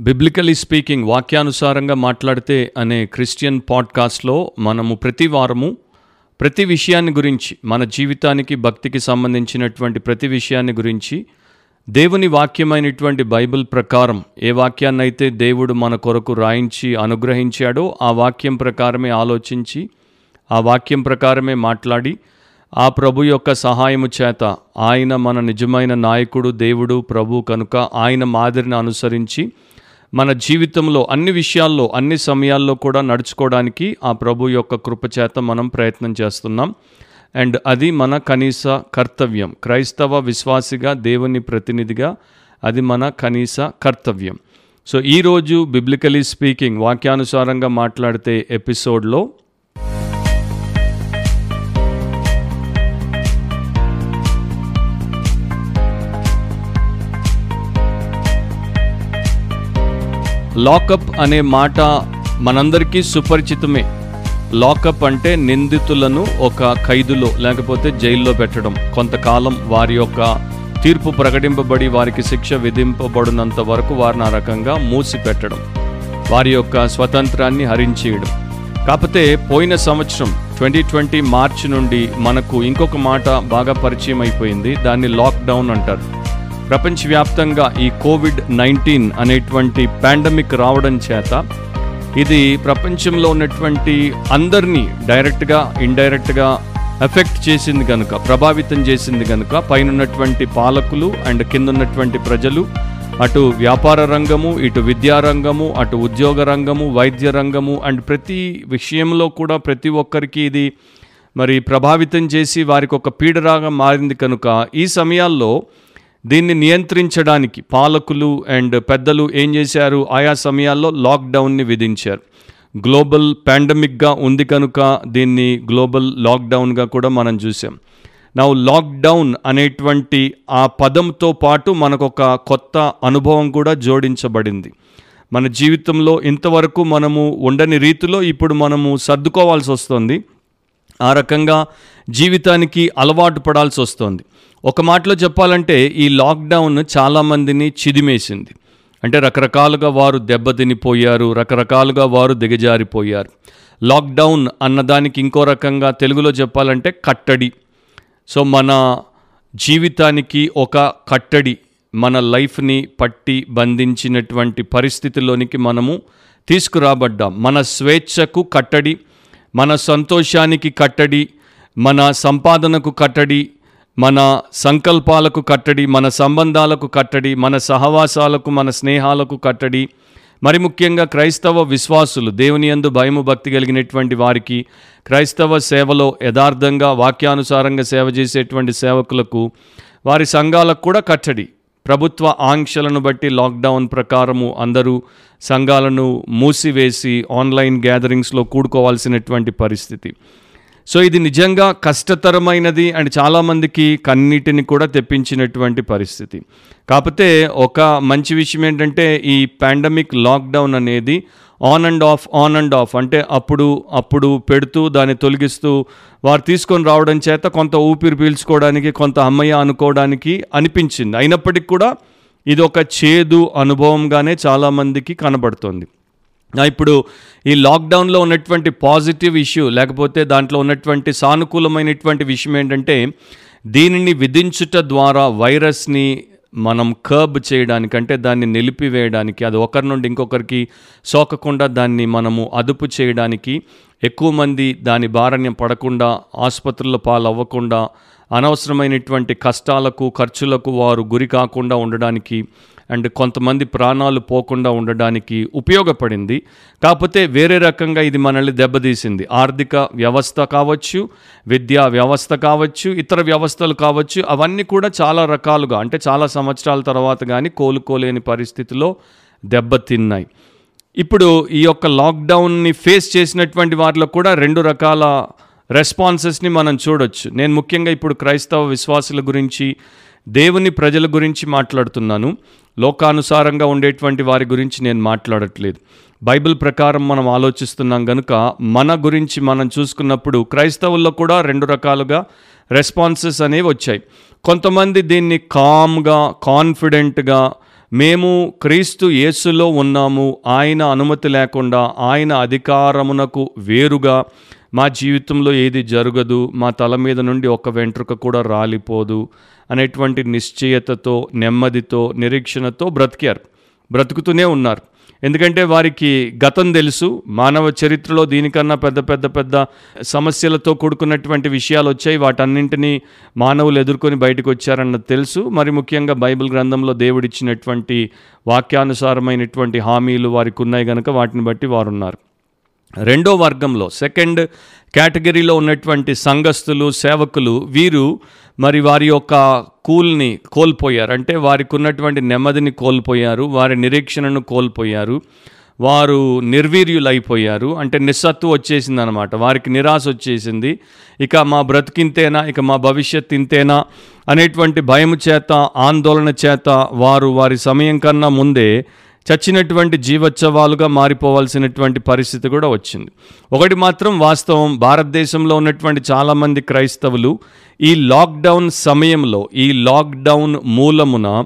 Biblically speaking వాక్యానుసారంగా మాట్లాడితే అనే క్రిస్టియన్ పాడ్కాస్ట్లో మనము ప్రతి వారము ప్రతి విషయాన్ని గురించి మన జీవితానికి భక్తికి సంబంధించినటువంటి ప్రతి విషయాన్ని గురించి దేవుని వాక్యమైనటువంటి బైబిల్ ప్రకారం ఏ వాక్యాన్నైతే దేవుడు మన కొరకు రాయించి అనుగ్రహించాడో ఆ వాక్యం ప్రకారమే ఆలోచించి ఆ వాక్యం ప్రకారమే మాట్లాడి ఆ ప్రభు యొక్క సహాయము చేత ఆయన మన నిజమైన నాయకుడు దేవుడు ప్రభు కనుక ఆయన మాదిరిని అనుసరించి మన జీవితంలో అన్ని విషయాల్లో అన్ని సమయాల్లో కూడా నడుచుకోవడానికి ఆ ప్రభు యొక్క కృపచేత మనం ప్రయత్నం చేస్తున్నాం. అండ్ అది మన కనీస కర్తవ్యం. క్రైస్తవ విశ్వాసిగా దేవుని ప్రతినిధిగా అది మన కనీస కర్తవ్యం. సో ఈరోజు బిబ్లికలీ స్పీకింగ్ వాక్యానుసారంగా మాట్లాడితే ఎపిసోడ్లో లాకప్ అనే మాట మనందరికీ సుపరిచితమే. లాకప్ అంటే నిందితులను ఒక ఖైదులో లేకపోతే జైల్లో పెట్టడం. కొంతకాలం వారి యొక్క తీర్పు ప్రకటింపబడి వారికి శిక్ష విధింపబడినంత వరకు వారిని ఆ రకంగా మూసిపెట్టడం. వారి యొక్క స్వతంత్రాన్ని హరించేయడం. కాకపోతే పోయిన సంవత్సరం ట్వంటీ ట్వంటీ మార్చి నుండి మనకు ఇంకొక మాట బాగా పరిచయం అయిపోయింది దాన్ని లాక్డౌన్ అంటారు. ప్రపంచవ్యాప్తంగా ఈ కోవిడ్ నైన్టీన్ అనేటువంటి పాండమిక్ రావడం చేత ఇది ప్రపంచంలో ఉన్నటువంటి అందరినీ డైరెక్ట్గా ఇండైరెక్ట్గా ఎఫెక్ట్ చేసింది కనుక ప్రభావితం చేసింది కనుక పైన ఉన్నటువంటి పాలకులు అండ్ కింద ఉన్నటువంటి ప్రజలు అటు వ్యాపార రంగము ఇటు విద్యా రంగము అటు ఉద్యోగ రంగము వైద్య రంగము అండ్ ప్రతి విషయంలో కూడా ప్రతి ఒక్కరికి ఇది మరి ప్రభావితం చేసి వారికి ఒక పీడరాగా మారింది కనుక ఈ సమయాల్లో దీన్ని నియంత్రించడానికి పాలకులు అండ్ పెద్దలు ఏం చేశారు? ఆయా సమయాల్లో లాక్డౌన్ని విధించారు. గ్లోబల్ పాండమిక్గా ఉంది కనుక దీన్ని గ్లోబల్ లాక్డౌన్గా కూడా మనం చూసాం. నా లాక్డౌన్ అనేటువంటి ఆ పదంతో పాటు మనకొక కొత్త అనుభవం కూడా జోడించబడింది. మన జీవితంలో ఇంతవరకు మనము ఉండని రీతిలో ఇప్పుడు మనము సర్దుకోవాల్సి వస్తుంది ఆ రకంగా జీవితానికి అలవాటు పడాల్సి వస్తుంది ఒక మాటలో చెప్పాలంటే ఈ లాక్డౌన్ చాలామందిని చిదిమేసింది. అంటే రకరకాలుగా వారు దెబ్బతినిపోయారు రకరకాలుగా వారు దిగజారిపోయారు. లాక్డౌన్ అన్నదానికి ఇంకో రకంగా తెలుగులో చెప్పాలంటే కట్టడి. సో మన జీవితానికి ఒక కట్టడి మన లైఫ్ని పట్టి బంధించినటువంటి పరిస్థితిలోనికి మనము తీసుకురాబడ్డాం. మన స్వేచ్ఛకు కట్టడి మన సంతోషానికి కట్టడి మన సంపాదనకు కట్టడి మన సంకల్పాలకు కట్టడి మన సంబంధాలకు కట్టడి మన సహవాసాలకు మన స్నేహాలకు కట్టడి. మరి ముఖ్యంగా క్రైస్తవ విశ్వాసులు దేవుని యందు భయము భక్తి కలిగినటువంటి వారికి క్రైస్తవ సేవలో యథార్థంగా వాక్యానుసారంగా సేవ చేసేటువంటి సేవకులకు వారి సంఘాలకు కూడా కట్టడి. ప్రభుత్వ ఆంక్షలను బట్టి లాక్డౌన్ ప్రకారము అందరూ సంఘాలను మూసివేసి ఆన్లైన్ గ్యాదరింగ్స్లో కూడుకోవాల్సినటువంటి పరిస్థితి. సో ఇది నిజంగా కష్టతరమైనది అండ్ చాలామందికి కన్నీటిని కూడా తెప్పించినటువంటి పరిస్థితి. కాకపోతే ఒక మంచి విషయం ఏంటంటే ఈ పాండమిక్ లాక్డౌన్ అనేది on and off on and off అంటే అప్పుడు అప్పుడు పెడుతూ దాన్ని తొలగిస్తూ వారు తీసుకొని రావడం చేత కొంత ఊపిరి పీల్చుకోవడానికి కొంత అమ్మయ్య అనుకోవడానికి అనిపించింది. అయినప్పటికీ కూడా ఇది ఒక చేదు అనుభవంగానే చాలామందికి కనబడుతుంది. ఇప్పుడు ఈ లాక్డౌన్లో ఉన్నటువంటి పాజిటివ్ ఇష్యూ లేకపోతే దాంట్లో ఉన్నటువంటి సానుకూలమైనటువంటి విషయం ఏంటంటే దీనిని విధించుట ద్వారా వైరస్ని మనం కర్బ్ చేయడానికి అంటే దాన్ని నిలిపివేయడానికి అది ఒకరి నుండి ఇంకొకరికి సోకకుండా దాన్ని మనము అదుపు చేయడానికి ఎక్కువ మంది దాని భారణ్యం పడకుండా ఆసుపత్రుల పాలవ్వకుండా అనవసరమైనటువంటి కష్టాలకు ఖర్చులకు వారు గురి కాకుండా ఉండడానికి అండ్ కొంతమంది ప్రాణాలు పోకుండా ఉండడానికి ఉపయోగపడింది. కాకపోతే వేరే రకంగా ఇది మనల్ని దెబ్బతీసింది. ఆర్థిక వ్యవస్థ కావచ్చు విద్యా వ్యవస్థ కావచ్చు ఇతర వ్యవస్థలు కావచ్చు అవన్నీ కూడా చాలా రకాలుగా అంటే చాలా సంవత్సరాల తర్వాత కానీ కోలుకోలేని పరిస్థితిలో దెబ్బతిన్నాయి. ఇప్పుడు ఈ యొక్క లాక్డౌన్ని ఫేస్ చేసినటువంటి వారిలో కూడా రెండు రకాల రెస్పాన్సెస్ని మనం చూడొచ్చు. నేను ముఖ్యంగా ఇప్పుడు క్రైస్తవ విశ్వాసుల గురించి దేవుని ప్రజల గురించి మాట్లాడుతున్నాను. లోకానుసారంగా ఉండేటువంటి వారి గురించి నేను మాట్లాడట్లేదు. బైబిల్ ప్రకారం మనం ఆలోచిస్తున్నాం కనుక మన గురించి మనం చూసుకున్నప్పుడు క్రైస్తవుల్లో కూడా రెండు రకాలుగా రెస్పాన్సెస్ అనేవి వచ్చాయి. కొంతమంది దీన్ని కామ్గా కాన్ఫిడెంట్గా మేము క్రీస్తు యేసులో ఉన్నాము ఆయన అనుమతి లేకుండా ఆయన అధికారమునకు వేరుగా మా జీవితంలో ఏది జరగదు మా తల మీద నుండి ఒక వెంట్రుక కూడా రాలిపోదు అనేటువంటి నిశ్చయతతో నెమ్మదితో నిరీక్షణతో బ్రతికారు. బ్రతుకుతూనే ఉన్నారు. ఎందుకంటే వారికి గతం తెలుసు మానవ చరిత్రలో దీనికన్నా పెద్ద పెద్ద పెద్ద సమస్యలతో కూడుకున్నటువంటి విషయాలు వచ్చాయి. వాటన్నింటినీ మానవులు ఎదుర్కొని బయటకు వచ్చారన్నది తెలుసు. మరి ముఖ్యంగా బైబిల్ గ్రంథంలో దేవుడిచ్చినటువంటి వాక్యానుసారమైనటువంటి హామీలు వారికి ఉన్నాయి కనుక వాటిని బట్టి వారు ఉన్నారు రెండో వర్గంలో సెకండ్ కేటగిరీలో ఉన్నటువంటి సంఘస్థులు సేవకులు వీరు మరి వారి యొక్క కూల్ని కోల్పోయారు. అంటే వారికి ఉన్నటువంటి నెమ్మదిని కోల్పోయారు వారి నిరీక్షణను కోల్పోయారు వారు నిర్వీర్యులైపోయారు. అంటే నిస్సత్తు వచ్చేసింది అనమాట వారికి నిరాశ వచ్చేసింది. ఇక మా బ్రతికింతేనా ఇక మా భవిష్యత్ ఇంతేనా అనేటువంటి భయం చేత ఆందోళన చేత వారు వారి సమయం కన్నా ముందే చచ్చినటువంటి జీవోత్సవాలుగా మారిపోవాల్సినటువంటి పరిస్థితి కూడా వచ్చింది. ఒకటి మాత్రం వాస్తవం భారతదేశంలో ఉన్నటువంటి చాలామంది క్రైస్తవులు ఈ లాక్డౌన్ సమయంలో ఈ లాక్డౌన్ మూలమున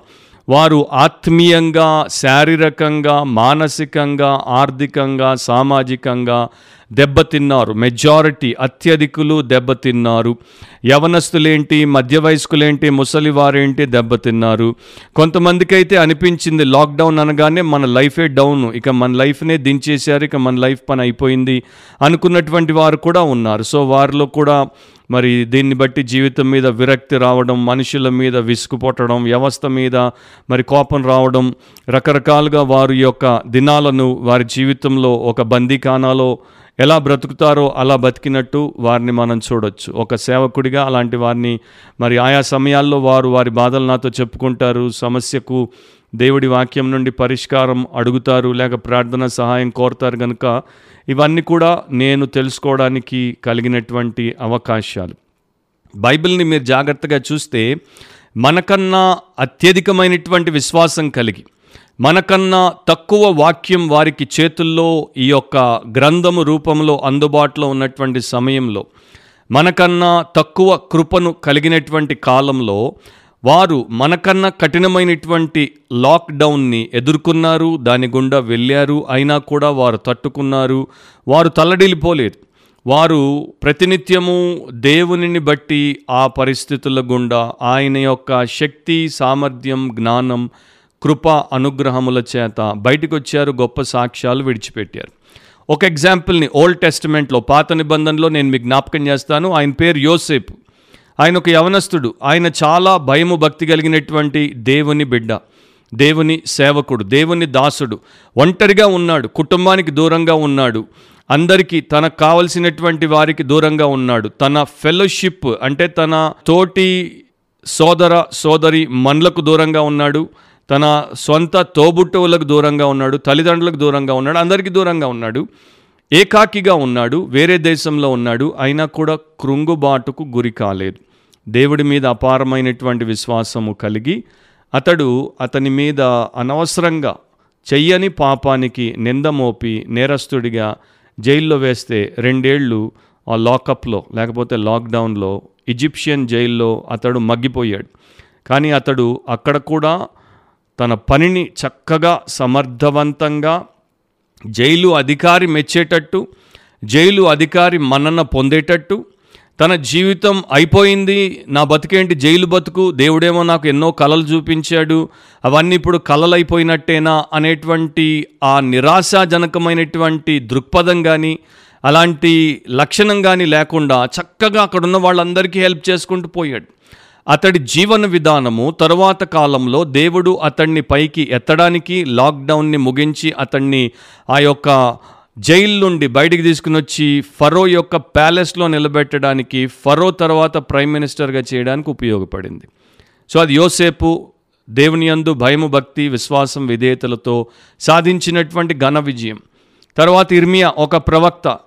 వారు ఆత్మీయంగా శారీరకంగా మానసికంగా ఆర్థికంగా సామాజికంగా దెబ్బతిన్నారు మెజారిటీ అత్యధికులు దెబ్బతిన్నారు యవనస్తులేంటి మధ్య వయస్కులేంటి ముసలివారేంటి దెబ్బతిన్నారు కొంతమందికి అయితే అనిపించింది లాక్డౌన్ అనగానే మన లైఫే డౌన్. ఇక మన లైఫ్నే దించేశారు ఇక మన లైఫ్ పని అయిపోయింది అనుకున్నటువంటి వారు కూడా ఉన్నారు. సో వారిలో కూడా మరి దీన్ని బట్టి జీవితం మీద విరక్తి రావడం మనుషుల మీద విసుగుపొట్టడం వ్యవస్థ మీద మరి కోపం రావడం రకరకాలుగా వారి యొక్క దినాలను వారి జీవితంలో ఒక బందీఖానాలో ఎలా బ్రతుకుతారో అలా బతికినట్టు వారిని మనం చూడొచ్చు. ఒక సేవకుడిగా అలాంటి వారిని మరి ఆయా సమయాల్లో వారు వారి బాధలు నాతో చెప్పుకుంటారు. సమస్యకు దేవుడి వాక్యం నుండి పరిష్కారం అడుగుతారు. లేక ప్రార్థన సహాయం కోరుతారు కనుక ఇవన్నీ కూడా నేను తెలుసుకోవడానికి కలిగినటువంటి అవకాశాలు. బైబిల్ని మీరు జాగ్రత్తగా చూస్తే మనకన్నా అత్యధికమైనటువంటి విశ్వాసం కలిగి మనకన్నా తక్కువ వాక్యం వారికి చేతుల్లో ఈ యొక్క గ్రంథము రూపంలో అందుబాటులో ఉన్నటువంటి సమయంలో మనకన్నా తక్కువ కృపను కలిగినటువంటి కాలంలో వారు మనకన్నా కఠినమైనటువంటి లాక్డౌన్ని ఎదుర్కొన్నారు దాని గుండా వెళ్ళారు అయినా కూడా వారు తట్టుకున్నారు వారు తల్లడిల్లిపోలేదు. వారు ప్రతినిత్యము దేవునిని బట్టి ఆ పరిస్థితుల గుండా ఆయన యొక్క శక్తి సామర్థ్యం జ్ఞానం కృప అనుగ్రహముల చేత బయటకు వచ్చారు గొప్ప సాక్ష్యాలు విడిచిపెట్టారు. ఒక ఎగ్జాంపుల్ని ఓల్డ్ టెస్టిమెంట్లో పాత నిబంధనలో నేను మీకు జ్ఞాపకం చేస్తాను. ఆయన పేరు యోసేపు. ఆయన ఒక యవనస్తుడు. ఆయన చాలా భయము భక్తి కలిగినటువంటి దేవుని బిడ్డ దేవుని సేవకుడు దేవుని దాసుడు. ఒంటరిగా ఉన్నాడు కుటుంబానికి దూరంగా ఉన్నాడు. అందరికీ తనకు కావలసినటువంటి వారికి దూరంగా ఉన్నాడు. తన ఫెలోషిప్ అంటే తన తోటి సోదర సోదరి మనులకు దూరంగా ఉన్నాడు. తన సొంత తోబుట్టువులకు దూరంగా ఉన్నాడు తల్లిదండ్రులకు దూరంగా ఉన్నాడు అందరికీ దూరంగా ఉన్నాడు ఏకాకిగా ఉన్నాడు వేరే దేశంలో ఉన్నాడు అయినా కూడా కృంగుబాటుకు గురి కాలేదు. దేవుడి మీద అపారమైనటువంటి విశ్వాసము కలిగి అతడు అతని మీద అనవసరంగా చెయ్యని పాపానికి నింద మోపి నేరస్తుడిగా జైల్లో వేస్తే రెండేళ్ళు ఆ లాకప్లో లేకపోతే లాక్డౌన్లో ఈజిప్షియన్ జైల్లో అతడు మగ్గిపోయాడు. కానీ అతడు అక్కడ కూడా తన పనిని చక్కగా సమర్థవంతంగా జైలు అధికారి మెచ్చేటట్టు జైలు అధికారి మన్నన పొందేటట్టు తన జీవితం అయిపోయింది నా బతికేంటి జైలు బతుకు దేవుడేమో నాకు ఎన్నో కళలు చూపించాడు అవన్నీ ఇప్పుడు కళలైపోయినట్టేనా అనేటువంటి ఆ నిరాశాజనకమైనటువంటి దృక్పథం కానీ అలాంటి లక్షణం కానీ లేకుండా చక్కగా అక్కడ ఉన్న వాళ్ళందరికీ హెల్ప్ చేసుకుంటూ పోయాడు. అతడి జీవన విధానము తరువాత కాలంలో దేవుడు అతన్ని పైకి ఎత్తడానికి లాక్డౌన్ని ముగించి అతన్ని ఆ యొక్క జైలు నుండి బయటికి తీసుకుని వచ్చి ఫరో యొక్క ప్యాలెస్లో నిలబెట్టడానికి ఫరో తర్వాత ప్రైమ్ మినిస్టర్గా చేయడానికి ఉపయోగపడింది. సో అది యోసేపు దేవుని యందు భయము భక్తి విశ్వాసం విధేయతలతో సాధించినటువంటి ఘన విజయం. తర్వాత ఇర్మియా ఒక ప్రవక్త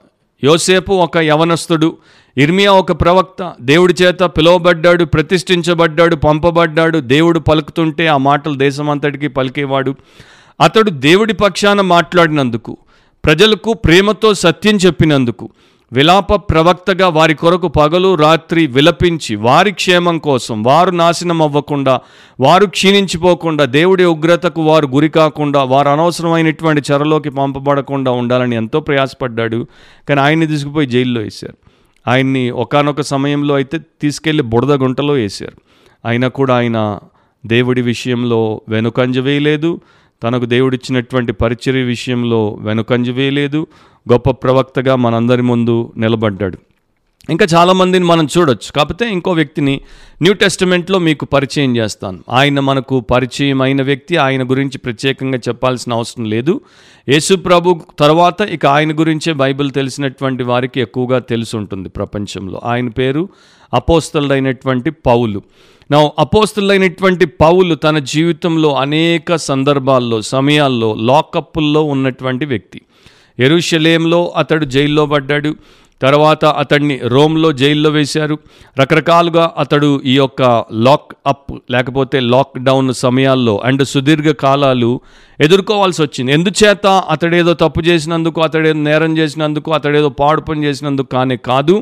యోసేపు ఒక యవనస్తుడు ఇర్మియా ఒక ప్రవక్త. దేవుడి చేత పిలువబడ్డాడు ప్రతిష్ఠించబడ్డాడు పంపబడ్డాడు. దేవుడు పలుకుతుంటే ఆ మాటలు దేశమంతటికి పలికేవాడు. అతడు దేవుడి పక్షాన మాట్లాడినందుకు ప్రజలకు ప్రేమతో సత్యం చెప్పినందుకు విలాప ప్రవక్తగా వారి కొరకు పగలు రాత్రి విలపించి వారి క్షేమం కోసం వారు నాశనం అవ్వకుండా వారు క్షీణించిపోకుండా దేవుడి ఉగ్రతకు వారు గురి కాకుండా వారు అనవసరమైనటువంటి చెరలోకి పంపబడకుండా ఉండాలని ఎంతో ప్రయాసపడ్డాడు. కానీ ఆయన్ని తీసుకుపోయి జైల్లో వేశారు. ఆయన్ని ఒకానొక సమయంలో అయితే తీసుకెళ్ళి బుడద గుంటలో వేశారు. అయినా కూడా ఆయన దేవుడి విషయంలో వెనుకంజ వేయలేదు. తనకు దేవుడిచ్చినటువంటి పరిచర్య విషయంలో వెనుకంజ వేయలేదు. గొప్ప ప్రవక్తగా మనందరి ముందు నిలబడ్డాడు. ఇంకా చాలామందిని మనం చూడొచ్చు. కాకపోతే ఇంకో వ్యక్తిని న్యూ టెస్టిమెంట్లో మీకు పరిచయం చేస్తాను. ఆయన మనకు పరిచయం అయిన వ్యక్తి ఆయన గురించి ప్రత్యేకంగా చెప్పాల్సిన అవసరం లేదు. యేసు ప్రభు తర్వాత ఇక ఆయన గురించే బైబిల్ తెలిసినటువంటి వారికి ఎక్కువగా తెలిసి ఉంటుంది ప్రపంచంలో. ఆయన పేరు అపోస్తలైనటువంటి పౌలు. నా అపోస్తులైనటువంటి పౌలు తన జీవితంలో అనేక సందర్భాల్లో సమయాల్లో లాకప్పుల్లో ఉన్నటువంటి వ్యక్తి. ఎరుషలేంలో అతడు జైల్లో పడ్డాడు. తర్వాత అతడిని రోమ్లో జైల్లో వేశారు. రకరకాలుగా అతడు ఈ యొక్క లాక్ అప్ లేకపోతే లాక్డౌన్ సమయాల్లో అండ్ సుదీర్ఘ కాలాలు ఎదుర్కోవాల్సి వచ్చింది. ఎందుచేత అతడేదో తప్పు చేసినందుకు అతడేదో నేరం చేసినందుకు అతడేదో పాడు పని చేసినందుకు కానీ కాదు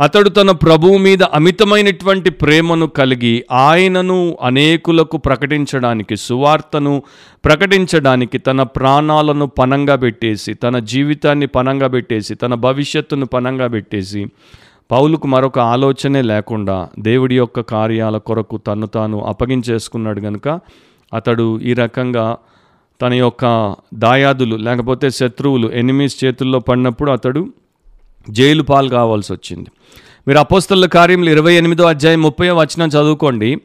అతడు తన ప్రభువు మీద అమితమైనటువంటి ప్రేమను కలిగి ఆయనను అనేకులకు ప్రకటించడానికి సువార్తను ప్రకటించడానికి తన ప్రాణాలను పనంగా పెట్టేసి తన జీవితాన్ని పనంగా పెట్టేసి తన భవిష్యత్తును పనంగా పెట్టేసి పౌలుకు మరొక ఆలోచనే లేకుండా దేవుడి యొక్క కార్యాల కొరకు తను తాను అప్పగించేసుకున్నాడు కనుక అతడు ఈ రకంగా తన యొక్క దాయాదులు లేకపోతే శత్రువులు ఎనిమిస్ చేతుల్లో పడినప్పుడు అతడు జైలు పాలు కావాల్సి వచ్చింది. మీరు అపోస్తల కార్యములు ఇరవై ఎనిమిదో అధ్యాయం ముప్పై వచనం చదువుకోండి.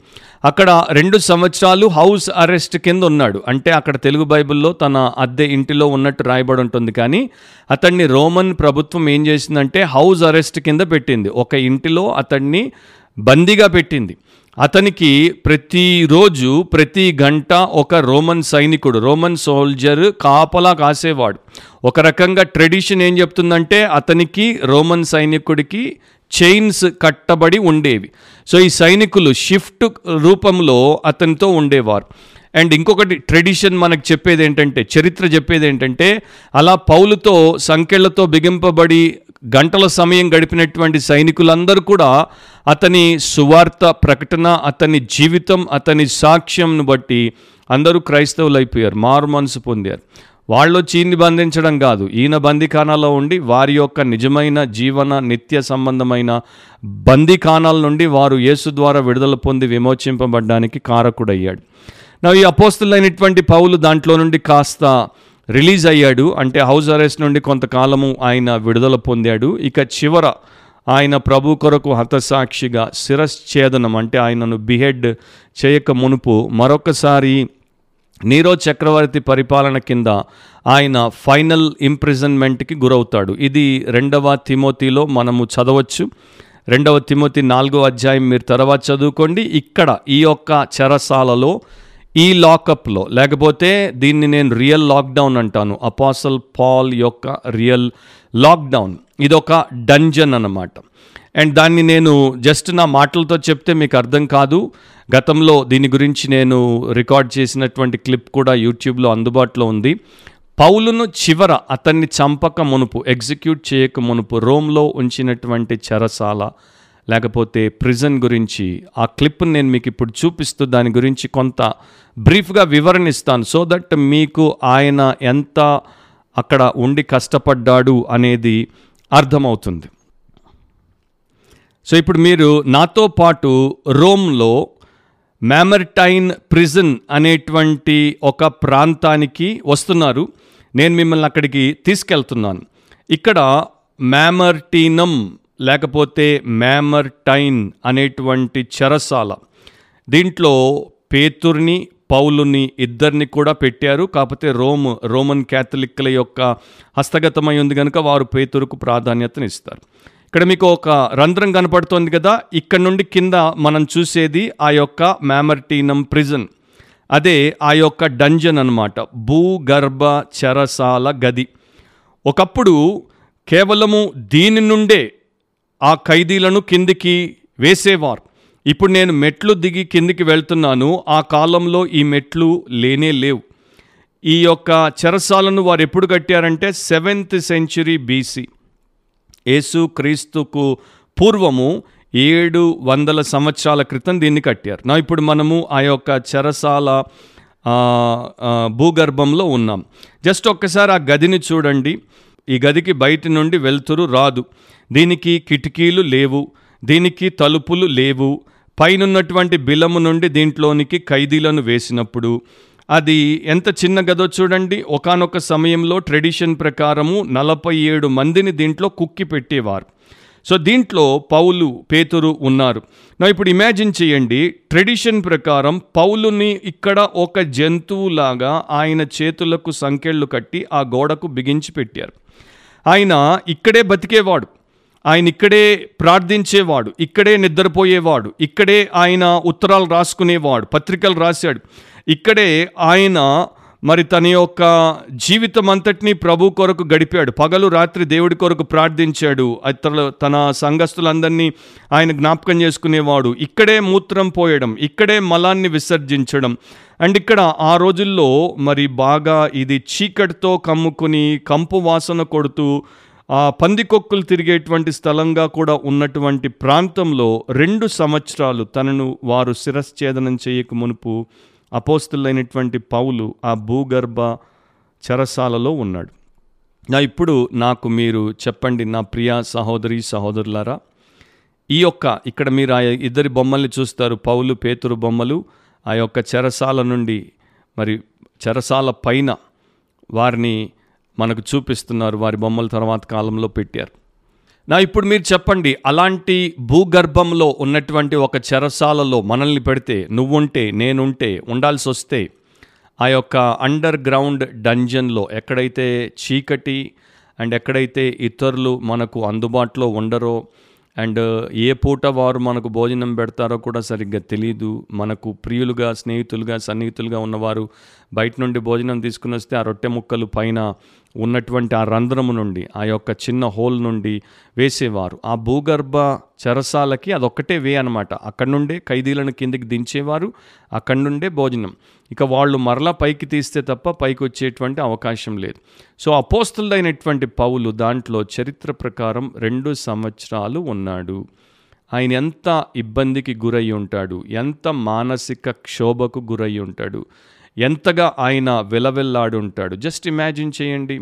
అక్కడ రెండు సంవత్సరాలు హౌస్ అరెస్ట్ కింద ఉన్నాడు. అంటే అక్కడ తెలుగు బైబిల్లో తన అద్దె ఇంటిలో ఉన్నట్టు రాయబడి ఉంటుంది. కానీ అతన్ని రోమన్ ప్రభుత్వం ఏం చేసిందంటే హౌస్ అరెస్ట్ కింద పెట్టింది. ఒక ఇంటిలో అతన్ని బందీగా పెట్టింది. అతనికి ప్రతిరోజు ప్రతి గంట ఒక రోమన్ సైనికుడు రోమన్ సోల్జర్ కాపలా కాసేవాడు. ఒక రకంగా ట్రెడిషన్ ఏం చెప్తుందంటే అతనికి రోమన్ సైనికుడికి చైన్స్ కట్టబడి ఉండేవి. సో ఈ సైనికులు షిఫ్ట్ రూపంలో అతనితో ఉండేవారు. అండ్ ఇంకొకటి ట్రెడిషన్ మనకు చెప్పేది ఏంటంటే చరిత్ర చెప్పేది ఏంటంటే అలా పౌలుతో సంఖ్యలతో బిగింపబడి గంటల సమయం గడిపినటువంటి సైనికులందరూ కూడా అతని సువార్త ప్రకటన అతని జీవితం అతని సాక్ష్యంను బట్టి అందరూ క్రైస్తవులు అయిపోయారు మారు మనసు పొందారు. వాళ్ళు చీన్ని బంధించడం కాదు ఈయన బందీఖానాలో ఉండి వారి యొక్క నిజమైన జీవన నిత్య సంబంధమైన బందీకానాల నుండి వారు యేసు ద్వారా విడుదల పొంది విమోచింపబడ్డానికి కారకుడయ్యాడు. నా ఈ అపోస్తులైనటువంటి పౌలు దాంట్లో నుండి కాస్త రిలీజ్ అయ్యాడు. అంటే హౌస్ అరెస్ట్ నుండి కొంతకాలము ఆయన విడుదల పొందాడు. ఇక చివర ఆయన ప్రభు కొరకు హతసాక్షిగా శిరశ్ఛేదనం అంటే ఆయనను బిహెడ్ చేయక మునుపు మరొకసారి నీరో చక్రవర్తి పరిపాలన కింద ఆయన ఫైనల్ ఇంప్రిజన్మెంట్కి గురవుతాడు. ఇది రెండవ తిమోతిలో మనము చదవచ్చు. రెండవ తిమోతి నాలుగో అధ్యాయం మీరు తర్వాత చదువుకోండి. ఇక్కడ ఈ యొక్క చెరసాలలో ఈ లాకప్లో లేకపోతే దీన్ని నేను రియల్ లాక్డౌన్ అంటాను. అపాసల్ పాల్ యొక్క రియల్ లాక్డౌన్. ఇదొక డంజన్ అన్నమాట. అండ్ దాన్ని నేను జస్ట్ నా మాటలతో చెప్తే మీకు అర్థం కాదు. గతంలో దీని గురించి నేను రికార్డ్ చేసినటువంటి క్లిప్ కూడా యూట్యూబ్లో అందుబాటులో ఉంది. పౌలును చివర అతన్ని చంపక మునుపు ఎగ్జిక్యూట్ చేయక మునుపు రోమ్లో ఉంచినటువంటి చెరసాల లేకపోతే ప్రిజన్ గురించి ఆ క్లిప్ నేను మీకు ఇప్పుడు చూపిస్తూ దాని గురించి కొంత బ్రీఫ్గా వివరణిస్తాను. సో దట్ మీకు ఆయన ఎంత అక్కడ ఉండి కష్టపడ్డాడు అనేది అర్థమవుతుంది. సో ఇప్పుడు మీరు నాతో పాటు రోమ్లో మ్యామర్టైన్ ప్రిజన్ అనేటువంటి ఒక ప్రాంతానికి వస్తున్నారు. నేను మిమ్మల్ని అక్కడికి తీసుకెళ్తున్నాను. ఇక్కడ మ్యామర్టీనం లేకపోతే మ్యామర్టైన్ అనేటువంటి చెరసాల. దీంట్లో పేతుర్ని పౌలుని ఇద్దరిని కూడా పెట్టారు. కాకపోతే రోమ్ రోమన్ క్యాథలిక్ల యొక్క హస్తగతమై ఉంది కనుక వారు పేతురుకు ప్రాధాన్యతనిస్తారు. ఇక్కడ మీకు ఒక రంధ్రం కనపడుతోంది కదా? ఇక్కడ నుండి కింద మనం చూసేది ఆ యొక్క మ్యామర్టీనం ప్రిజన్. అదే ఆ యొక్క డంజన్ అనమాట భూగర్భ చెరసాల గది. ఒకప్పుడు కేవలము దీని నుండే ఆ ఖైదీలను కిందికి వేసేవారు. ఇప్పుడు నేను మెట్లు దిగి కిందికి వెళ్తున్నాను. ఆ కాలంలో ఈ మెట్లు లేనే లేవు. ఈ యొక్క చెరసాలను వారు ఎప్పుడు కట్టారంటే సెవెంత్ సెంచురీ బీసీ. యేసు క్రీస్తుకు పూర్వము ఏడు వందల సంవత్సరాల క్రితం దీన్ని కట్టారు. నా ఇప్పుడు మనము ఆ యొక్క చెరసాల భూగర్భంలో ఉన్నాం. జస్ట్ ఒక్కసారి ఆ గదిని చూడండి. ఈ గదికి బయటి నుండి వెలుతురు రాదు. దీనికి కిటికీలు లేవు దీనికి తలుపులు లేవు. పైనున్నటువంటి బిలము నుండి దీంట్లోనికి ఖైదీలను వేసినప్పుడు అది ఎంత చిన్న గదో చూడండి. ఒకానొక సమయంలో ట్రెడిషన్ ప్రకారము నలభై ఏడు మందిని దీంట్లో కుక్కి పెట్టేవారు. సో దీంట్లో పౌలు పేతురు ఉన్నారు. నా ఇప్పుడు ఇమాజిన్ చేయండి ట్రెడిషన్ ప్రకారం పౌలుని ఇక్కడ ఒక జంతువులాగా ఆయన చేతులకు సంకెళ్ళు కట్టి ఆ గోడకు బిగించి పెట్టారు. ఆయన ఇక్కడే బతికేవాడు. ఆయన ఇక్కడే ప్రార్థించేవాడు. ఇక్కడే నిద్రపోయేవాడు. ఇక్కడే ఆయన ఉత్తరాలు రాసుకునేవాడు. పత్రికలు రాశాడు. ఇక్కడే ఆయన మరి తన యొక్క జీవితం అంతటినీ ప్రభు కొరకు గడిపాడు. పగలు రాత్రి దేవుడి కొరకు ప్రార్థించాడు. ఇతరులు తన సంఘస్థులందరినీ ఆయన జ్ఞాపకం చేసుకునేవాడు. ఇక్కడే మూత్రం పోయడం ఇక్కడే మలాన్ని విసర్జించడం. అండ్ ఇక్కడ ఆ రోజుల్లో మరి బాగా ఇది చీకటితో కమ్ముకుని కంపు వాసన కొడుతూ ఆ పందికొక్కులు తిరిగేటువంటి స్థలంగా కూడా ఉన్నటువంటి ప్రాంతంలో రెండు సంవత్సరాలు తనను వారు శిరశ్ఛేదనం చేయక మునుపు అపోస్తులైనటువంటి పౌలు ఆ భూగర్భ చెరసాలలో ఉన్నాడు. నా ఇప్పుడు నాకు మీరు చెప్పండి నా ప్రియ సహోదరి సహోదరులారా ఈ యొక్క ఇక్కడ మీరు ఆ ఇద్దరి బొమ్మల్ని చూస్తారు పౌలు పేతురు బొమ్మలు ఆ యొక్క చెరసాల నుండి మరి చెరసాల పైన వారిని మనకు చూపిస్తున్నారు వారి బొమ్మల తర్వాత కాలంలో పెట్టారు. నా ఇప్పుడు మీరు చెప్పండి అలాంటి భూగర్భంలో ఉన్నటువంటి ఒక చెరసాలలో మనల్ని పెడితే నువ్వుంటే నేనుంటే ఉండాల్సి వస్తే ఆ యొక్క అండర్ గ్రౌండ్ డంజన్లో ఎక్కడైతే చీకటి అండ్ ఎక్కడైతే ఇతరులు మనకు అందుబాటులో ఉండరో అండ్ ఏ పూట వారు మనకు భోజనం పెడతారో కూడా సరిగ్గా తెలియదు మనకు ప్రియులుగా స్నేహితులుగా సన్నిహితులుగా ఉన్నవారు బయట నుండి భోజనం తీసుకుని వస్తే ఆ రొట్టె ముక్కలు పైన ఉన్నటువంటి ఆ రంధ్రము నుండి ఆ యొక్క చిన్న హోల్ నుండి వేసేవారు. ఆ భూగర్భ చెరసాలకి అదొక్కటే వే అనమాట అక్కడి నుండే ఖైదీలను కిందికి దించేవారు అక్కడి నుండే భోజనం. ఇక వాళ్ళు మరలా పైకి తీస్తే తప్ప పైకి వచ్చేటువంటి అవకాశం లేదు. సో అపోస్తులైనటువంటి పౌలు దాంట్లో చరిత్ర ప్రకారం రెండు సంవత్సరాలు ఉన్నాడు. ఆయన ఎంత ఇబ్బందికి గురై ఉంటాడు ఎంత మానసిక క్షోభకు గురై ఉంటాడు. ఎంతగా ఆయన వెలవెల్లాడు ఉంటాడు జస్ట్ ఇమాజిన్ చేయండి.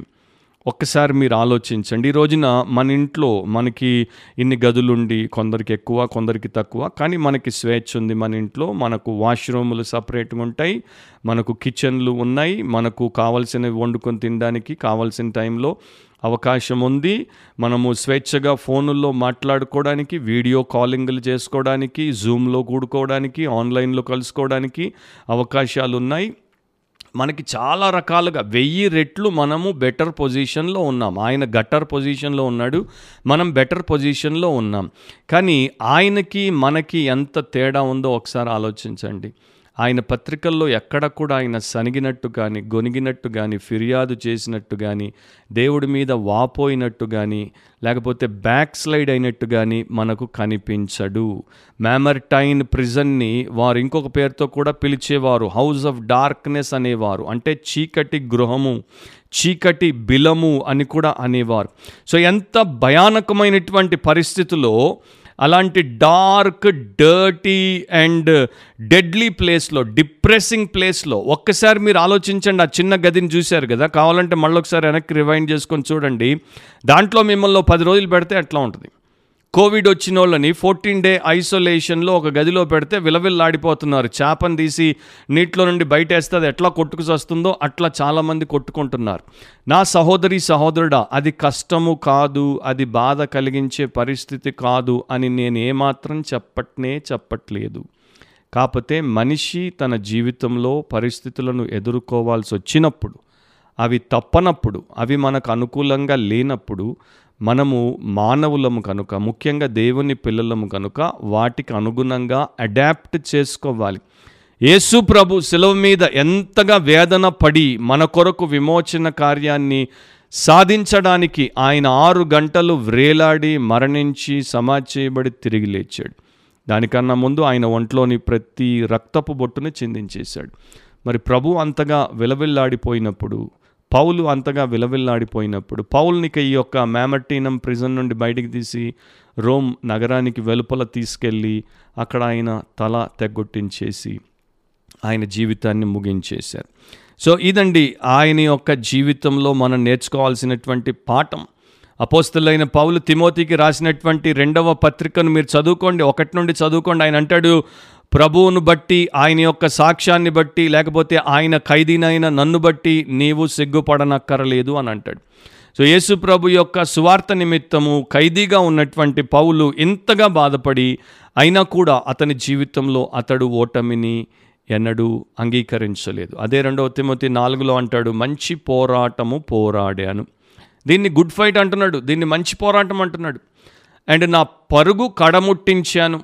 ఒక్కసారి మీరు ఆలోచించండి. ఈ రోజున మన ఇంట్లో మనకి ఇన్ని గదులుండి కొందరికి ఎక్కువ కొందరికి తక్కువ కానీ మనకి స్వేచ్ఛ ఉంది మన ఇంట్లో. మనకు వాష్రూములు సపరేట్గా ఉంటాయి. మనకు కిచెన్లు ఉన్నాయి. మనకు కావాల్సినవి వండుకొని తినడానికి కావాల్సిన టైంలో అవకాశం ఉంది. మనము స్వేచ్ఛగా ఫోనుల్లో మాట్లాడుకోవడానికి వీడియో కాలింగ్లు చేసుకోవడానికి జూమ్లో కూడుకోవడానికి ఆన్లైన్లో కలుసుకోవడానికి అవకాశాలు ఉన్నాయి మనకి చాలా రకాలుగా వెయ్యి రెట్లు మనము బెటర్ పొజిషన్లో ఉన్నాం. ఆయన గట్టర్ పొజిషన్లో ఉన్నాడు మనం బెటర్ పొజిషన్లో ఉన్నాం. కానీ ఆయనకి మనకి ఎంత తేడా ఉందో ఒకసారి ఆలోచించండి. ఆయన పత్రికల్లో ఎక్కడ కూడా ఆయన సనిగినట్టు కానీ గొనిగినట్టు కానీ ఫిర్యాదు చేసినట్టు కానీ దేవుడి మీద వాపోయినట్టు కానీ లేకపోతే బ్యాక్ స్లైడ్ అయినట్టు కానీ మనకు కనిపించడు. మ్యామర్టైన్ ప్రిజన్ని వారు ఇంకొక పేరుతో కూడా పిలిచేవారు. హౌస్ ఆఫ్ డార్క్నెస్ అనేవారు. అంటే చీకటి గృహము చీకటి బిలము అని కూడా అనేవారు. సో ఎంత భయానకమైనటువంటి పరిస్థితిలో అలాంటి డార్క్ డర్టీ అండ్ డెడ్లీ ప్లేస్లో డిప్రెసింగ్ ప్లేస్లో ఒక్కసారి మీరు ఆలోచించండి ఆ చిన్న గదిని చూశారు కదా కావాలంటే మళ్ళీ ఒకసారి వెనక్కి రివైండ్ చేసుకొని చూడండి. దాంట్లో మిమ్మల్ని పది రోజులు పెడితే అట్లా ఉంటుంది? కోవిడ్ వచ్చిన వాళ్ళని ఫోర్టీన్ డే ఐసోలేషన్లో ఒక గదిలో పెడితే విలవిల్లాడిపోతున్నారు. చేపను తీసి నీటిలో నుండి బయట వేస్తే అది ఎట్లా కొట్టుకు వస్తుందో అట్లా చాలామంది కొట్టుకుంటున్నారు. నా సహోదరి సహోదరుడా అది కష్టము కాదు అది బాధ కలిగించే పరిస్థితి కాదు అని నేను ఏమాత్రం చెప్పట్నే చెప్పట్లేదు. కాకపోతే మనిషి తన జీవితంలో పరిస్థితులను ఎదుర్కోవాల్సి వచ్చినప్పుడు అవి తప్పనప్పుడు అవి మనకు అనుకూలంగా లేనప్పుడు మనము మానవులము కనుక ముఖ్యంగా దేవుని పిల్లలము కనుక వాటికి అనుగుణంగా అడాప్ట్ చేసుకోవాలి. యేసు ప్రభు సెలవు మీద ఎంతగా వేదన పడి మన కొరకు విమోచన కార్యాన్ని సాధించడానికి ఆయన ఆరు గంటలు వ్రేలాడి మరణించి సమాధి చేయబడి తిరిగి లేచాడు. దానికన్నా ముందు ఆయన ఒంట్లోని ప్రతి రక్తపు బొట్టును చిందించేశాడు. మరి ప్రభు అంతగా విలవిల్లాడిపోయినప్పుడు పౌలు అంతగా విలవిల్లాడిపోయినప్పుడు పౌల్నిక ఈ యొక్క మ్యామర్టీనం ప్రిజన్ నుండి బయటికి తీసి రోమ్ నగరానికి వెలుపల తీసుకెళ్ళి అక్కడ ఆయన తల తెగ్గొట్టించేసి ఆయన జీవితాన్ని ముగించేశారు. సో ఇదండి ఆయన యొక్క జీవితంలో మనం నేర్చుకోవాల్సినటువంటి పాఠం. అపోస్తులైన పౌలు తిమోతికి రాసినటువంటి రెండవ పత్రికను మీరు చదువుకోండి ఒకటి నుండి చదువుకోండి. ఆయన అంటాడు ప్రభువును బట్టి ఆయన యొక్క సాక్ష్యాన్ని బట్టి లేకపోతే ఆయన ఖైదీనైన నన్ను బట్టి నీవు సిగ్గుపడనక్కరలేదు అని అంటాడు. సో యేసు ప్రభు యొక్క సువార్త నిమిత్తము ఖైదీగా ఉన్నటువంటి పౌలు ఇంతగా బాధపడి అయినా కూడా అతని జీవితంలో అతడు ఓటమిని ఎన్నడూ అంగీకరించలేదు. అదే రెండవ తిమోతి నాలుగులో అంటాడు మంచి పోరాటము పోరాడాను. దీన్ని గుడ్ ఫైట్ అంటున్నాడు దీన్ని మంచి పోరాటం అంటున్నాడు. అండ్ నా పరుగు కడముట్టించాను.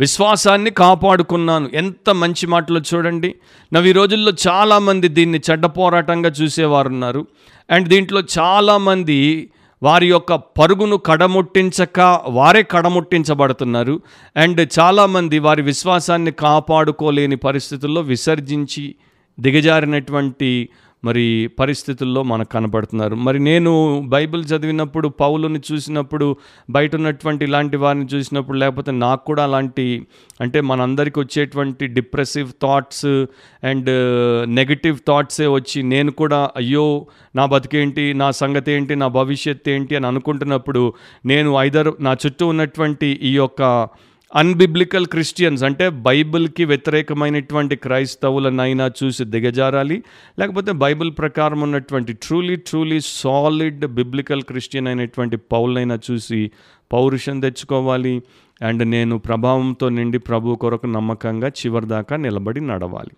విశ్వాసాన్ని కాపాడుకున్నాను. ఎంత మంచి మాటలు చూడండి. నవ్వు ఈ రోజుల్లో చాలామంది దీన్ని చెడ్డ పోరాటంగా చూసేవారు ఉన్నారు అండ్ దీంట్లో చాలామంది వారి యొక్క పరుగును కడముట్టించక వారే కడముట్టించబడుతున్నారు. అండ్ చాలామంది వారి విశ్వాసాన్ని కాపాడుకోలేని పరిస్థితుల్లో విసర్జించి దిగజారినటువంటి మరి పరిస్థితుల్లో మనకు కనబడుతున్నారు. మరి నేను బైబిల్ చదివినప్పుడు పౌలుని చూసినప్పుడు బయట ఉన్నటువంటి ఇలాంటి వారిని చూసినప్పుడు లేకపోతే నాకు కూడా అలాంటి అంటే మనందరికీ వచ్చేటువంటి డిప్రెసివ్ థాట్స్ అండ్ నెగటివ్ థాట్సే వచ్చి నేను కూడా అయ్యో నా బతికేంటి నా సంగతి ఏంటి నా భవిష్యత్ ఏంటి అని అనుకుంటున్నప్పుడు నేను ఐదర్ నా చుట్టూ ఉన్నటువంటి ఈ యొక్క అన్బిబ్లికల్ క్రిస్టియన్స్ అంటే బైబిల్కి వ్యతిరేకమైనటువంటి క్రైస్తవులనైనా చూసి దిగజారాలి లేకపోతే బైబిల్ ప్రకారం ఉన్నటువంటి truly truly solid biblical Christian అయినటువంటి పౌలనైనా చూసి పౌరుషం తెచ్చుకోవాలి అండ్ నేను ప్రభావంతో నిండి ప్రభు కొరకు నమ్మకంగా చివరిదాకా నిలబడి నడవాలి.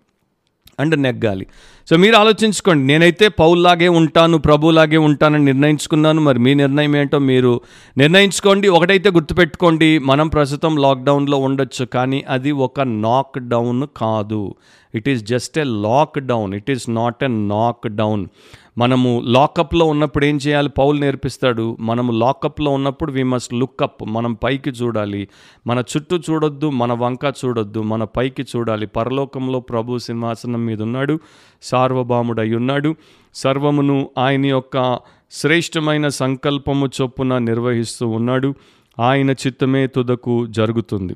అండ్ నెగ్గాలి. సో మీరు ఆలోచించుకోండి. నేనైతే పౌల్లాగే ఉంటాను ప్రభులాగే ఉంటానని నిర్ణయించుకున్నాను. మరి మీ నిర్ణయం ఏంటో మీరు నిర్ణయించుకోండి. ఒకటైతే గుర్తుపెట్టుకోండి. మనం ప్రస్తుతం లాక్డౌన్లో ఉండొచ్చు కానీ అది ఒక నాక్ డౌన్ కాదు. It is just a lock down it is not a knock down మనము లాకప్లో ఉన్నప్పుడు ఏం చేయాలి? పౌలు నేర్పిస్తాడు మనము లాకప్లో ఉన్నప్పుడు వి మస్ట్ లుక్అప్ మనం పైకి చూడాలి. మన చుట్టూ చూడొద్దు మన వంక చూడొద్దు మన పైకి చూడాలి. పరలోకంలో ప్రభు సింహాసనం మీద ఉన్నాడు సార్వభౌముడై ఉన్నాడు సర్వమును ఆయన యొక్క శ్రేష్టమైన సంకల్పము చొప్పున నిర్వహిస్తూ ఉన్నాడు. ఆయన చిత్తమే తుదకు జరుగుతుంది.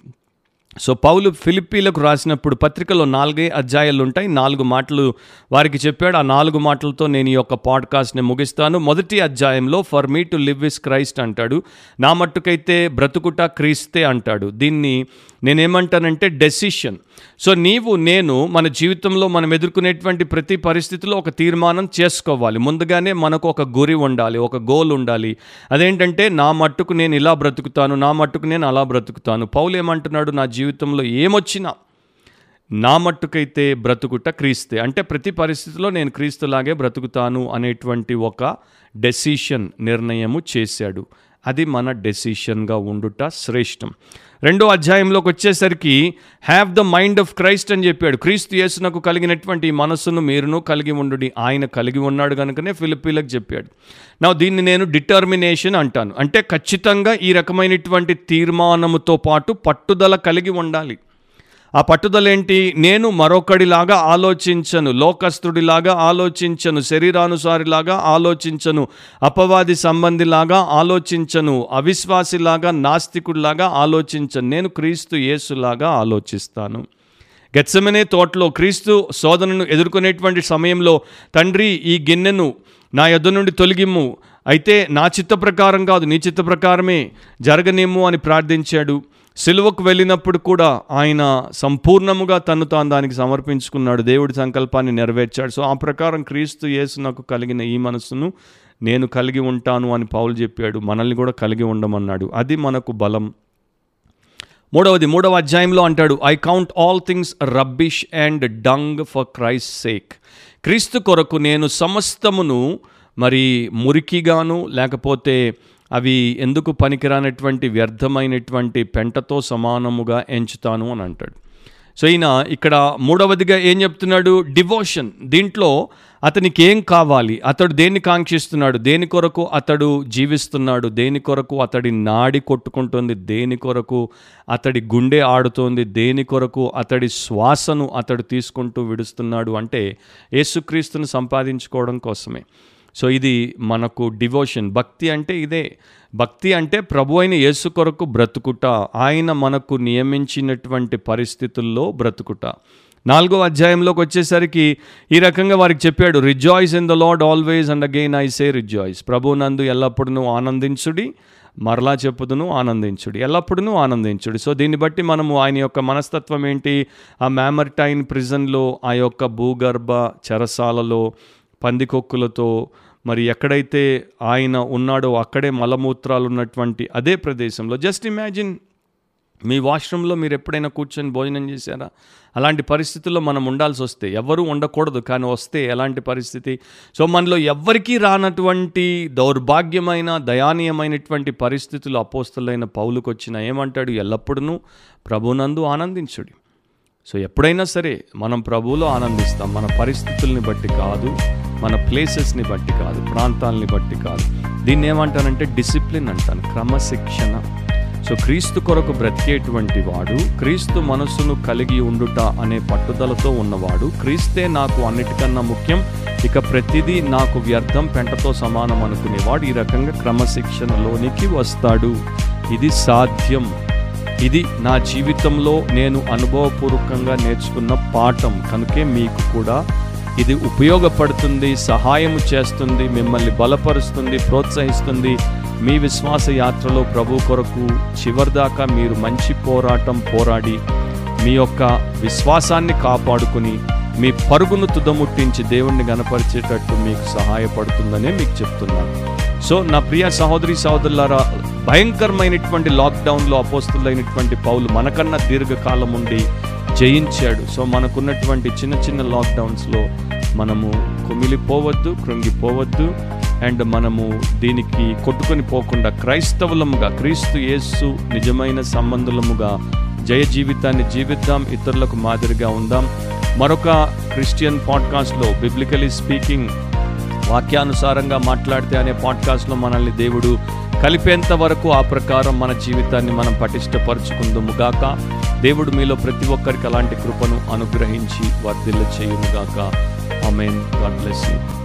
సో పౌలు ఫిలిప్పీలకు రాసినప్పుడు పత్రికలో నాలుగే అధ్యాయాలు ఉంటాయి నాలుగు మాటలు వారికి చెప్పాడు. ఆ నాలుగు మాటలతో నేను ఈ యొక్క పాడ్కాస్ట్ని ముగిస్తాను. మొదటి అధ్యాయంలో for me to live is Christ అంటాడు. నా మట్టుకైతే బ్రతుకుట క్రీస్తే అంటాడు. దీన్ని నేనేమంటానంటే డెసిషన్ సో నీవు నేను మన జీవితంలో మనం ఎదుర్కొనేటువంటి ప్రతి పరిస్థితిలో ఒక తీర్మానం చేసుకోవాలి. ముందుగానే మనకు ఒక గురి ఉండాలి ఒక గోల్ ఉండాలి. అదేంటంటే నా మట్టుకు నేను ఇలా బ్రతుకుతాను నా మట్టుకు నేను అలా బ్రతుకుతాను. పౌలు ఏమంటున్నాడు నా జీవితంలో ఏమొచ్చినా నా మట్టుకైతే బ్రతుకుట క్రీస్తే. అంటే ప్రతి పరిస్థితిలో నేను క్రీస్తులాగే బ్రతుకుతాను అనేటువంటి ఒక డెసిషన్ నిర్ణయము చేశాడు. అది మన డెసిషన్గా ఉండుట శ్రేష్టం. రెండో అధ్యాయంలోకి వచ్చేసరికి have the mind of Christ అని చెప్పాడు. క్రీస్తు యేసునకు కలిగినటువంటి మనస్సును మీరును కలిగి ఉండు ఆయన కలిగి ఉన్నాడు కనుకనే ఫిలిపీలకు చెప్పాడు. నా దీన్ని నేను డిటర్మినేషన్ అంటాను. అంటే ఖచ్చితంగా ఈ రకమైనటువంటి తీర్మానముతో పాటు పట్టుదల కలిగి ఉండాలి. ఆ పట్టుదల ఏంటి నేను మరొకడిలాగా ఆలోచించను లోకస్తుడిలాగా ఆలోచించను శరీరానుసారిలాగా ఆలోచించను అపవాది సంబంధిలాగా ఆలోచించను అవిశ్వాసిలాగా నాస్తికుడిలాగా ఆలోచించను. నేను క్రీస్తు యేసులాగా ఆలోచిస్తాను. గెత్సమనే తోటలో క్రీస్తు శోధనను ఎదుర్కొనేటువంటి సమయంలో తండ్రి ఈ గిన్నెను నా యొద్ద నుండి తొలగిమ్ము. అయితే నా చిత్త ప్రకారం కాదు నీ చిత్త ప్రకారమే జరగనిమ్ము అని ప్రార్థించాడు. సిలువకు వెళ్ళినప్పుడు కూడా ఆయన సంపూర్ణముగా తను తాను దానికి సమర్పించుకున్నాడు. దేవుడి సంకల్పాన్ని నెరవేర్చాడు. సో ఆ ప్రకారం క్రీస్తు యేసు నాకు కలిగిన ఈ మనస్సును నేను కలిగి ఉంటాను అని పౌలు చెప్పాడు. మనల్ని కూడా కలిగి ఉండమన్నాడు. అది మనకు బలం. మూడవది మూడవ అధ్యాయంలో అంటాడు I count all things rubbish and dung for Christ sake క్రీస్తు కొరకు నేను సమస్తమును మరి మురికిగాను లేకపోతే అవి ఎందుకు పనికిరానటువంటి వ్యర్థమైనటువంటి పెంటతో సమానముగా ఎంచుతాను అని అంటాడు. సో ఈయన ఇక్కడ మూడవదిగా ఏం చెప్తున్నాడు? డివోషన్. దీంట్లో అతనికి ఏం కావాలి? అతడు దేన్ని కాంక్షిస్తున్నాడు? దేని కొరకు అతడు జీవిస్తున్నాడు? దేని కొరకు అతడి నాడి కొట్టుకుంటుంది? దేని కొరకు అతడి గుండె ఆడుతోంది? దేని కొరకు అతడి శ్వాసను అతడు తీసుకుంటూ విడుస్తున్నాడు? అంటే యేసుక్రీస్తును సంపాదించుకోవడం కోసమే. సో ఇది మనకు డివోషన్. భక్తి అంటే ఇదే. భక్తి అంటే ప్రభు అయిన యేసు కొరకు బ్రతుకుట. ఆయన మనకు నియమించినటువంటి పరిస్థితుల్లో బ్రతుకుట. నాలుగో అధ్యాయంలోకి వచ్చేసరికి ఈ రకంగా వారికి చెప్పాడు rejoice in the Lord always and again I say rejoice ప్రభు నందు ఎల్లప్పుడూ ఆనందించుడి మరలా చెప్పుదును ఆనందించుడు ఎల్లప్పుడూ ఆనందించుడు. సో దీన్ని బట్టి మనము ఆయన యొక్క మనస్తత్వం ఏంటి? ఆ మ్యామర్టైన్ ప్రిజన్లో ఆ యొక్క భూగర్భ చెరసాలలో పందికొక్కులతో మరి ఎక్కడైతే ఆయన ఉన్నాడో అక్కడే మలమూత్రాలు ఉన్నటువంటి అదే ప్రదేశంలో. జస్ట్ ఇమాజిన్ మీ వాష్రూమ్లో మీరు ఎప్పుడైనా కూర్చొని భోజనం చేశారా? అలాంటి పరిస్థితుల్లో మనం ఉండాల్సి వస్తే ఎవరు ఉండకూడదు కానీ వస్తే ఎలాంటి పరిస్థితి? సో మనలో ఎవ్వరికీ రానటువంటి దౌర్భాగ్యమైన దయానీయమైనటువంటి పరిస్థితులు అపోస్తులైన పౌలుకు వచ్చిన ఏమంటాడు? ఎల్లప్పుడూ ప్రభునందు ఆనందించుడి. సో ఎప్పుడైనా సరే మనం ప్రభువులో ఆనందిస్తాం. మన పరిస్థితుల్ని బట్టి కాదు మన ప్లేసెస్ని బట్టి కాదు ప్రాంతాలని బట్టి కాదు. దీన్ని ఏమంటానంటే డిసిప్లిన్ అంటాను క్రమశిక్షణ. సో క్రీస్తు కొరకు బ్రతికేటువంటి వాడు క్రీస్తు మనస్సును కలిగి ఉండుట అనే పట్టుదలతో ఉన్నవాడు క్రీస్తే నాకు అన్నిటికన్నా ముఖ్యం. ఇక ప్రతిదీ నాకు వ్యర్థం పెంటతో సమానం అనుకునేవాడు ఈ రకంగా క్రమశిక్షణలోనికి వస్తాడు. ఇది సాధ్యం. ఇది నా జీవితంలో నేను అనుభవపూర్వకంగా నేర్చుకున్న పాఠం. కనుకే మీకు కూడా ఇది ఉపయోగపడుతుంది సహాయం చేస్తుంది మిమ్మల్ని బలపరుస్తుంది ప్రోత్సహిస్తుంది. మీ విశ్వాస యాత్రలో ప్రభు కొరకు చివరిదాకా మీరు మంచి పోరాటం పోరాడి మీ యొక్క విశ్వాసాన్ని కాపాడుకుని మీ పరుగును తుదముట్టించి దేవుణ్ణి గనపరిచేటట్టు మీకు సహాయపడుతుందనే మీకు చెప్తున్నాను. సో నా ప్రియ సహోదరి సహోదరులారా భయంకరమైనటువంటి లాక్డౌన్లో అపోస్తులైనటువంటి పౌలు మనకన్నా దీర్ఘకాలం ఉండి జయించాడు. సో మనకున్నటువంటి చిన్న చిన్న లాక్డౌన్స్లో మనము కుమిలిపోవద్దు కృంగిపోవద్దు అండ్ మనము దీనికి కొట్టుకొని పోకుండా క్రైస్తవులముగా క్రీస్తు యేసు నిజమైన సంబంధులముగా జయ జీవితాన్ని జీవిద్దాం ఇతరులకు మాదిరిగా ఉందాం. మరొక క్రిస్టియన్ పాడ్కాస్ట్లో బిబ్లికలీ స్పీకింగ్ వాక్యానుసారంగా మాట్లాడితే అనే పాడ్కాస్ట్లో మనల్ని దేవుడు కలిపేంత వరకు ఆ ప్రకారం మన జీవితాన్ని మనం పటిష్టపరుచుకుందుముగాక దేవుడు మీలో ప్రతి ఒక్కరికి అలాంటి కృపను అనుగ్రహించి వర్ధిల్ల చేయునుగాక ఆమెన్. God bless you.